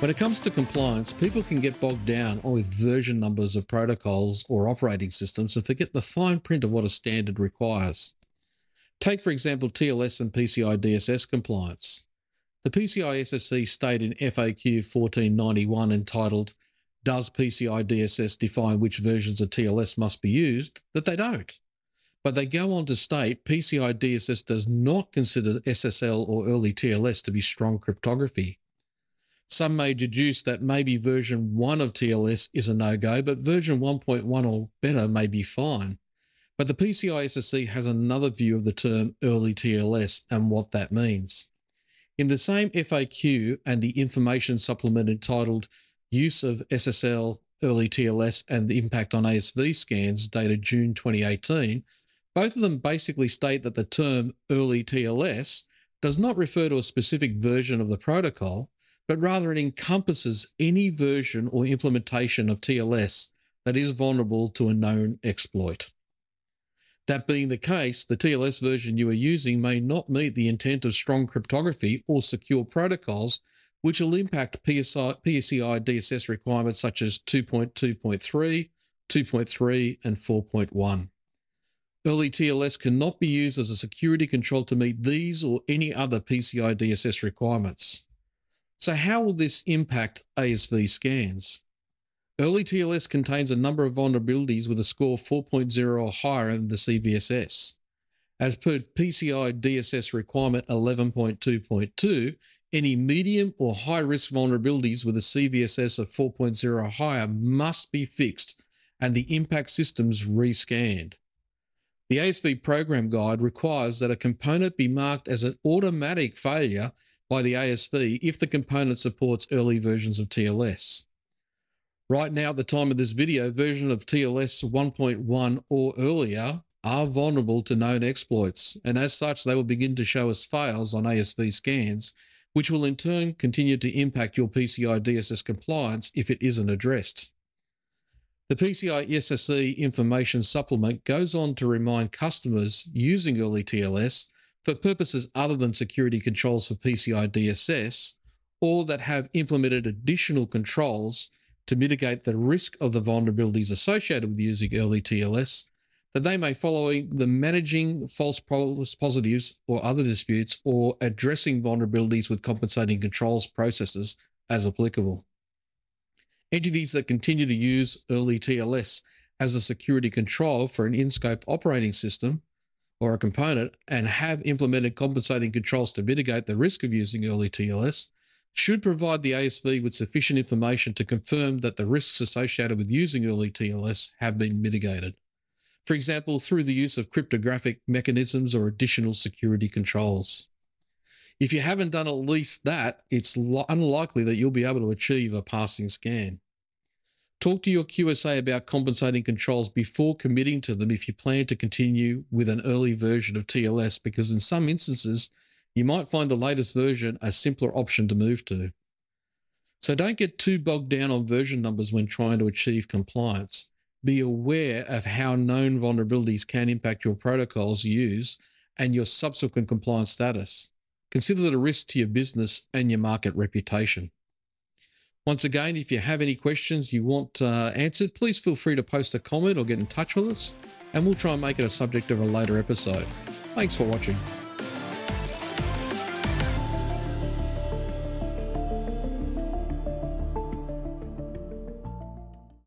When it comes to compliance, people can get bogged down with version numbers of protocols or operating systems and forget the fine print of what a standard requires. Take, for example, TLS and PCI DSS compliance. The PCI SSC state in FAQ 1491 entitled, Does PCI DSS define which versions of TLS must be used? that they don't. But they go on to state PCI DSS does not consider SSL or early TLS to be strong cryptography. Some may deduce that maybe version 1 of TLS is a no go, but version 1.1 or better may be fine. But the PCI SSC has another view of the term early TLS and what that means. In the same FAQ and the information supplement entitled Use of SSL, Early TLS, and the Impact on ASV Scans, dated June 2018, both of them basically state that the term early TLS does not refer to a specific version of the protocol, but rather it encompasses any version or implementation of TLS that is vulnerable to a known exploit. That being the case, the TLS version you are using may not meet the intent of strong cryptography or secure protocols, which will impact PSI, PCI DSS requirements such as 2.2.3, 2.3, and 4.1. Early TLS cannot be used as a security control to meet these or any other PCI DSS requirements. So, how will this impact ASV scans? Early TLS contains a number of vulnerabilities with a score 4.0 or higher in the CVSS. As per PCI DSS requirement 11.2.2, any medium or high risk vulnerabilities with a CVSS of 4.0 or higher must be fixed and the impact systems rescanned. The ASV program guide requires that a component be marked as an automatic failure by the ASV if the component supports early versions of TLS. Right now, at the time of this video, version of TLS 1.1 or earlier are vulnerable to known exploits, and as such, they will begin to show as fails on ASV scans, which will in turn continue to impact your PCI DSS compliance if it isn't addressed. The PCI SSC information supplement goes on to remind customers using early TLS for purposes other than security controls for PCI DSS or that have implemented additional controls to mitigate the risk of the vulnerabilities associated with using early TLS, that they may follow the managing false positives or other disputes or addressing vulnerabilities with compensating controls processes as applicable. Entities that continue to use early TLS as a security control for an in scope operating system or a component and have implemented compensating controls to mitigate the risk of using early TLS should provide the ASV with sufficient information to confirm that the risks associated with using early TLS have been mitigated. For example, through the use of cryptographic mechanisms or additional security controls. If you haven't done at least that, it's unlikely that you'll be able to achieve a passing scan. Talk to your QSA about compensating controls before committing to them if you plan to continue with an early version of TLS, because in some instances, you might find the latest version a simpler option to move to. So don't get too bogged down on version numbers when trying to achieve compliance. Be aware of how known vulnerabilities can impact your protocols use and your subsequent compliance status. Consider that a risk to your business and your market reputation. Once again, if you have any questions you want uh, answered, please feel free to post a comment or get in touch with us, and we'll try and make it a subject of a later episode. Thanks for watching.